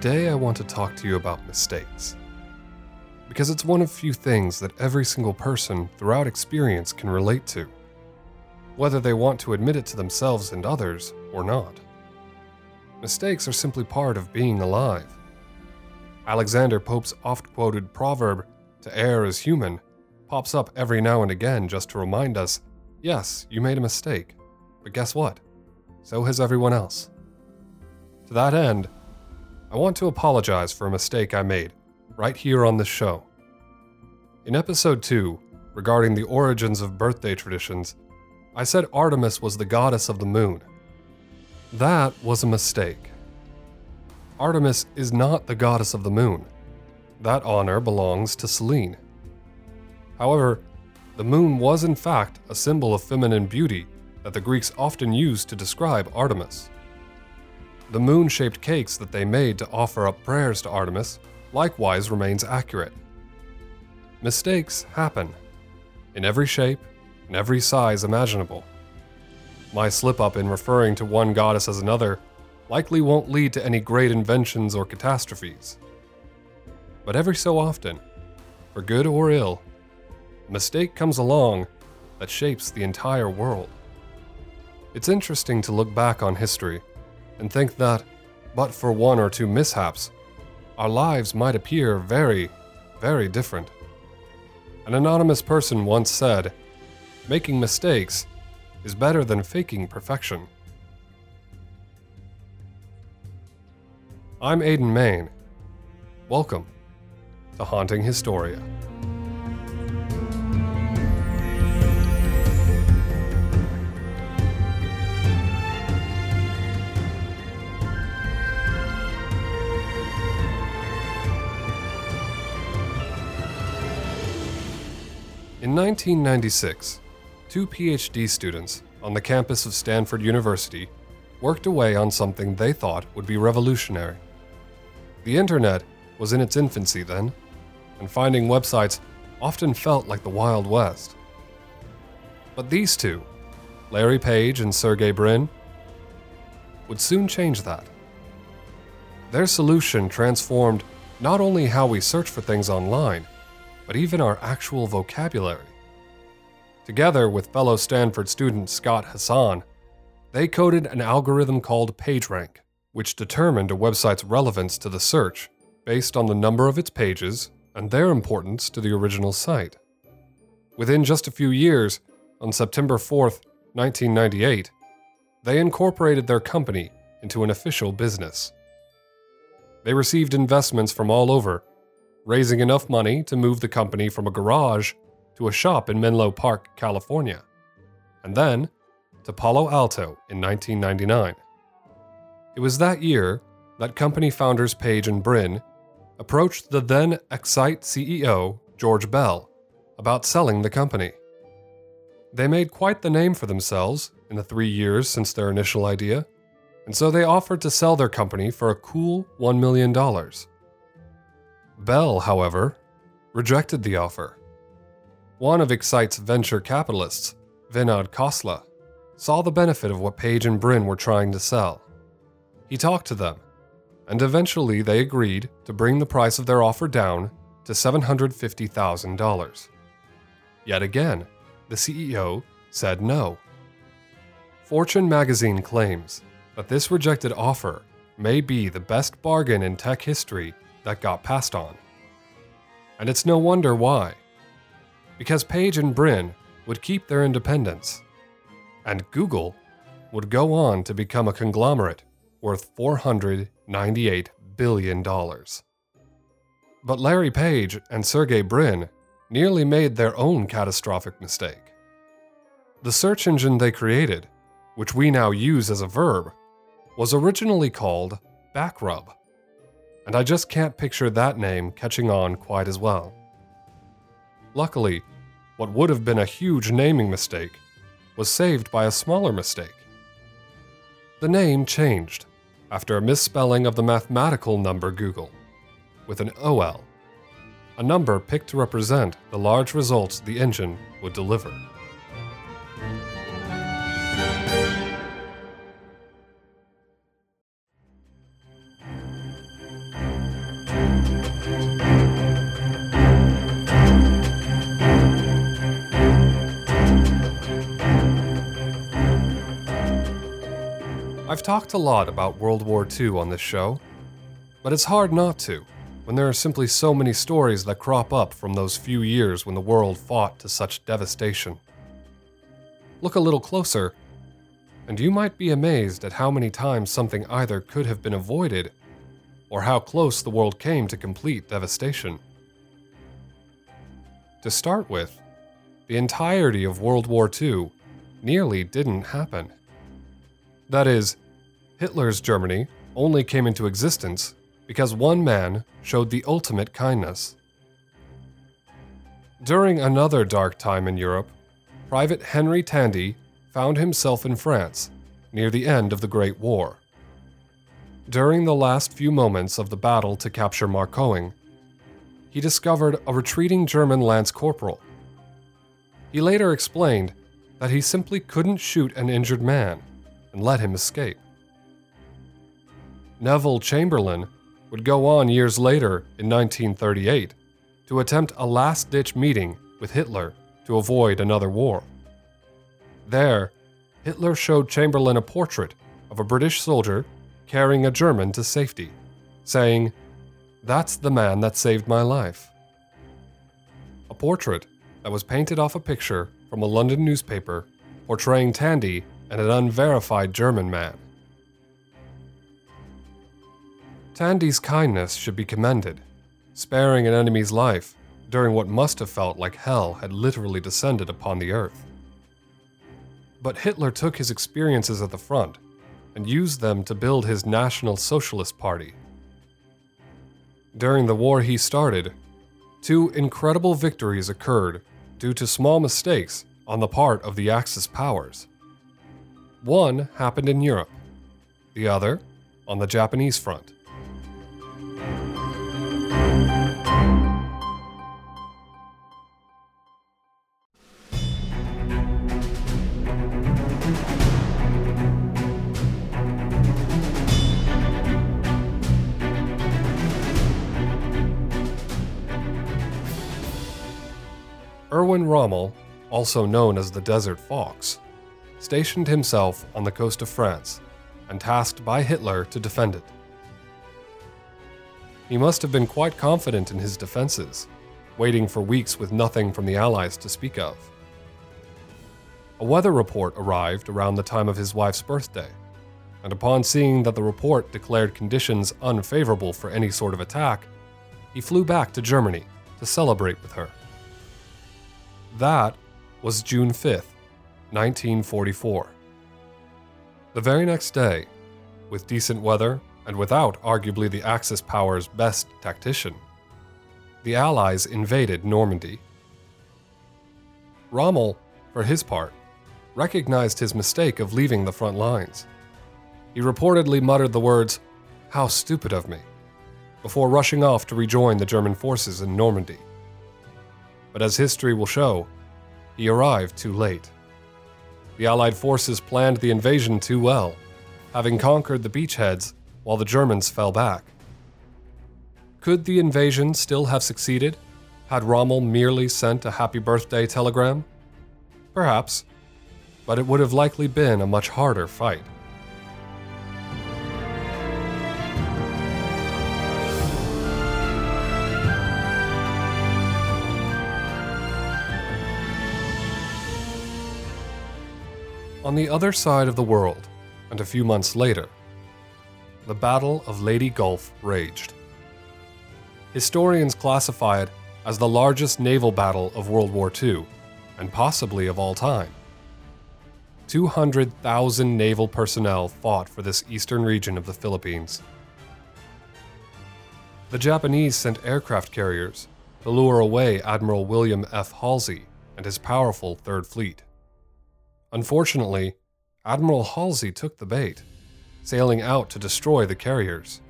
Today, I want to talk to you about mistakes. Because it's one of few things that every single person throughout experience can relate to, whether they want to admit it to themselves and others or not. Mistakes are simply part of being alive. Alexander Pope's oft quoted proverb, to err is human, pops up every now and again just to remind us yes, you made a mistake, but guess what? So has everyone else. To that end, I want to apologize for a mistake I made right here on this show. In episode 2, regarding the origins of birthday traditions, I said Artemis was the goddess of the moon. That was a mistake. Artemis is not the goddess of the moon. That honor belongs to Selene. However, the moon was in fact a symbol of feminine beauty that the Greeks often used to describe Artemis. The moon shaped cakes that they made to offer up prayers to Artemis likewise remains accurate. Mistakes happen, in every shape, in every size imaginable. My slip up in referring to one goddess as another likely won't lead to any great inventions or catastrophes. But every so often, for good or ill, a mistake comes along that shapes the entire world. It's interesting to look back on history and think that, but for one or two mishaps, our lives might appear very, very different. An anonymous person once said, Making mistakes is better than faking perfection. I'm Aidan Main. Welcome to Haunting Historia. In 1996, two PhD students on the campus of Stanford University worked away on something they thought would be revolutionary. The internet was in its infancy then, and finding websites often felt like the Wild West. But these two, Larry Page and Sergey Brin, would soon change that. Their solution transformed not only how we search for things online, but even our actual vocabulary. Together with fellow Stanford student Scott Hassan, they coded an algorithm called PageRank, which determined a website's relevance to the search based on the number of its pages and their importance to the original site. Within just a few years, on September 4, 1998, they incorporated their company into an official business. They received investments from all over raising enough money to move the company from a garage to a shop in Menlo Park, California, and then to Palo Alto in 1999. It was that year that company founders Page and Brin approached the then Excite CEO, George Bell, about selling the company. They made quite the name for themselves in the three years since their initial idea, and so they offered to sell their company for a cool $1 million. Bell, however, rejected the offer. One of Excite's venture capitalists, Vinod Khosla, saw the benefit of what Page and Brin were trying to sell. He talked to them, and eventually they agreed to bring the price of their offer down to $750,000. Yet again, the CEO said no. Fortune magazine claims that this rejected offer may be the best bargain in tech history that got passed on. And it's no wonder why. Because Page and Brin would keep their independence, and Google would go on to become a conglomerate worth $498 billion. But Larry Page and Sergey Brin nearly made their own catastrophic mistake. The search engine they created, which we now use as a verb, was originally called Backrub and I just can't picture that name catching on quite as well. Luckily, what would have been a huge naming mistake was saved by a smaller mistake. The name changed after a misspelling of the mathematical number googol, with an OL, a number picked to represent the large results the engine would deliver. I've talked a lot about World War II on this show, but it's hard not to when there are simply so many stories that crop up from those few years when the world fought to such devastation. Look a little closer, and you might be amazed at how many times something either could have been avoided or how close the world came to complete devastation. To start with, the entirety of World War II nearly didn't happen. That is, Hitler's Germany only came into existence because one man showed the ultimate kindness. During another dark time in Europe, Private Henry Tandy found himself in France near the end of the Great War. During the last few moments of the battle to capture Marcoing, he discovered a retreating German lance corporal. He later explained that he simply couldn't shoot an injured man and let him escape. Neville Chamberlain would go on years later in 1938 to attempt a last ditch meeting with Hitler to avoid another war. There, Hitler showed Chamberlain a portrait of a British soldier carrying a German to safety, saying, That's the man that saved my life. A portrait that was painted off a picture from a London newspaper portraying Tandy and an unverified German man. Tandy's kindness should be commended, sparing an enemy's life during what must have felt like hell had literally descended upon the earth. But Hitler took his experiences at the front and used them to build his National Socialist Party. During the war he started, two incredible victories occurred due to small mistakes on the part of the Axis powers. One happened in Europe, the other on the Japanese front. Erwin Rommel, also known as the Desert Fox, stationed himself on the coast of France and tasked by Hitler to defend it. He must have been quite confident in his defenses, waiting for weeks with nothing from the Allies to speak of. A weather report arrived around the time of his wife's birthday, and upon seeing that the report declared conditions unfavorable for any sort of attack, he flew back to Germany to celebrate with her. That was June 5th, 1944. The very next day, with decent weather and without arguably the Axis power's best tactician, the Allies invaded Normandy. Rommel, for his part, recognized his mistake of leaving the front lines. He reportedly muttered the words, How stupid of me, before rushing off to rejoin the German forces in Normandy but as history will show, he arrived too late. The Allied forces planned the invasion too well, having conquered the beachheads while the Germans fell back. Could the invasion still have succeeded had Rommel merely sent a happy birthday telegram? Perhaps, but it would have likely been a much harder fight. On the other side of the world, and a few months later, the Battle of Leyte Gulf raged. Historians classify it as the largest naval battle of World War II, and possibly of all time. 200,000 naval personnel fought for this eastern region of the Philippines. The Japanese sent aircraft carriers to lure away Admiral William F. Halsey and his powerful Third Fleet. Unfortunately, Admiral Halsey took the bait, sailing out to destroy the carriers.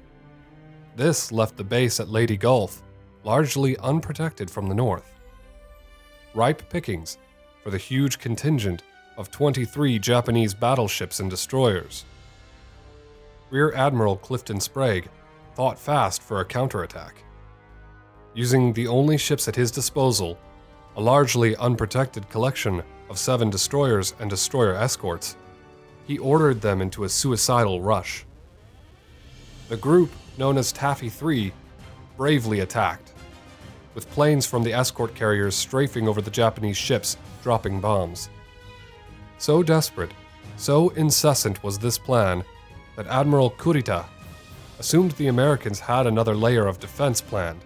This left the base at Leyte Gulf largely unprotected from the north. Ripe pickings for the huge contingent of 23 Japanese battleships and destroyers. Rear Admiral Clifton Sprague thought fast for a counterattack. Using the only ships at his disposal, a largely unprotected collection of seven destroyers and destroyer escorts, he ordered them into a suicidal rush. The group, known as Taffy 3, bravely attacked, with planes from the escort carriers strafing over the Japanese ships, dropping bombs. So desperate, so incessant was this plan that Admiral Kurita assumed the Americans had another layer of defense planned,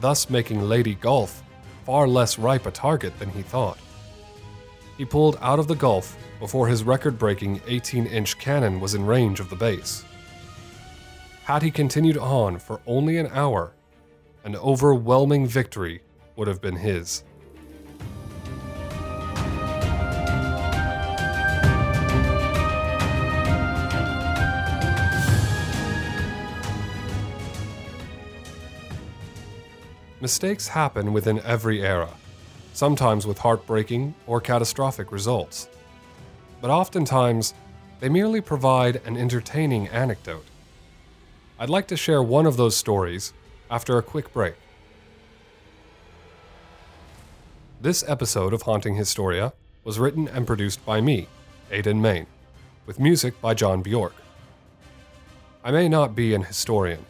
thus making Leyte Gulf far less ripe a target than he thought. He pulled out of the Gulf before his record breaking 18 inch cannon was in range of the base. Had he continued on for only an hour, an overwhelming victory would have been his. Mistakes happen within every era, sometimes with heartbreaking or catastrophic results. But oftentimes, they merely provide an entertaining anecdote. I'd like to share one of those stories after a quick break. This episode of Haunting Historia was written and produced by me, Aidan Main, with music by John Bjork. I may not be an historian,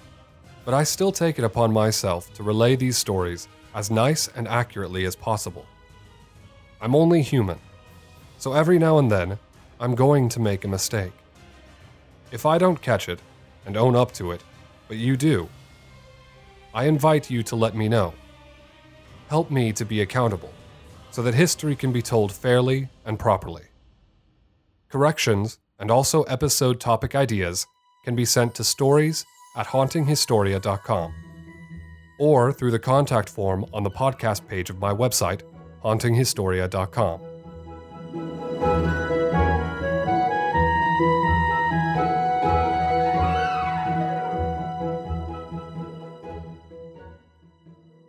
but I still take it upon myself to relay these stories as nice and accurately as possible. I'm only human, so every now and then, I'm going to make a mistake. If I don't catch it and own up to it, but you do, I invite you to let me know. Help me to be accountable so that history can be told fairly and properly. Corrections and also episode topic ideas can be sent to stories at hauntinghistoria.com or through the contact form on the podcast page of my website, hauntinghistoria.com.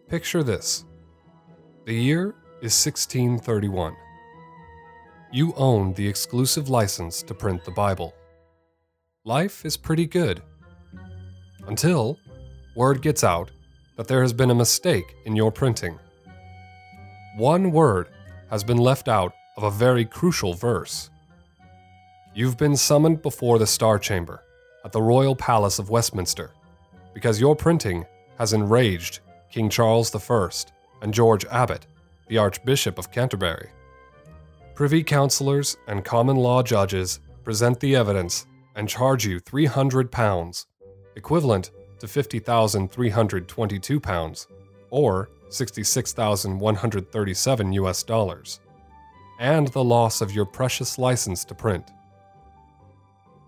Picture this. The year is 1631. You own the exclusive license to print the Bible. Life is pretty good until word gets out that there has been a mistake in your printing. One word has been left out of a very crucial verse. You've been summoned before the Star Chamber at the Royal Palace of Westminster because your printing has enraged King Charles I and George Abbot, the Archbishop of Canterbury. Privy councillors and common law judges present the evidence and charge you £300 equivalent to 50,322 pounds, or 66,137 US dollars, and the loss of your precious license to print.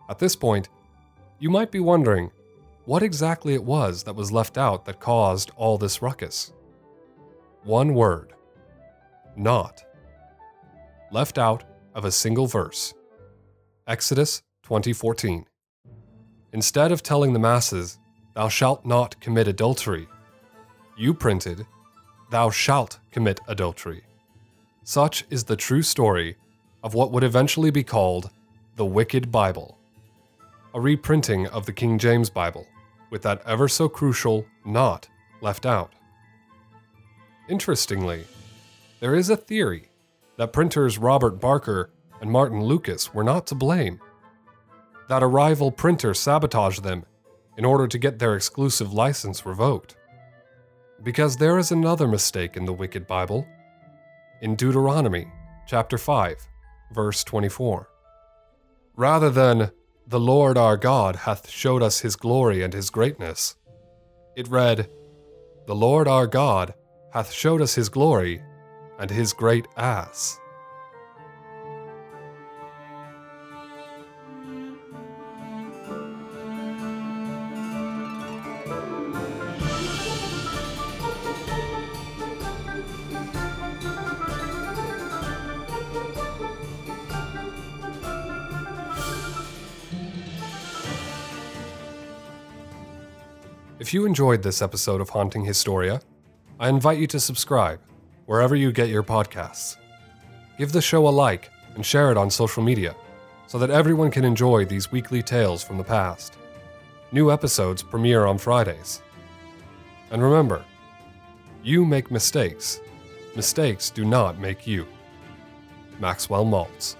At this point, you might be wondering what exactly it was that was left out that caused all this ruckus. One word not. Left out of a single verse. Exodus 2014. Instead of telling the masses, Thou shalt not commit adultery, you printed, Thou shalt commit adultery. Such is the true story of what would eventually be called the Wicked Bible, a reprinting of the King James Bible, with that ever so crucial not left out. Interestingly, there is a theory that printers Robert Barker and Martin Lucas were not to blame that a rival printer sabotaged them in order to get their exclusive license revoked. Because there is another mistake in the wicked Bible. In Deuteronomy chapter 5, verse 24. Rather than, The Lord our God hath showed us his glory and his greatness, it read, The Lord our God hath showed us his glory and his great ass. If you enjoyed this episode of Haunting Historia, I invite you to subscribe wherever you get your podcasts. Give the show a like and share it on social media so that everyone can enjoy these weekly tales from the past. New episodes premiere on Fridays. And remember, you make mistakes. Mistakes do not make you. Maxwell Maltz.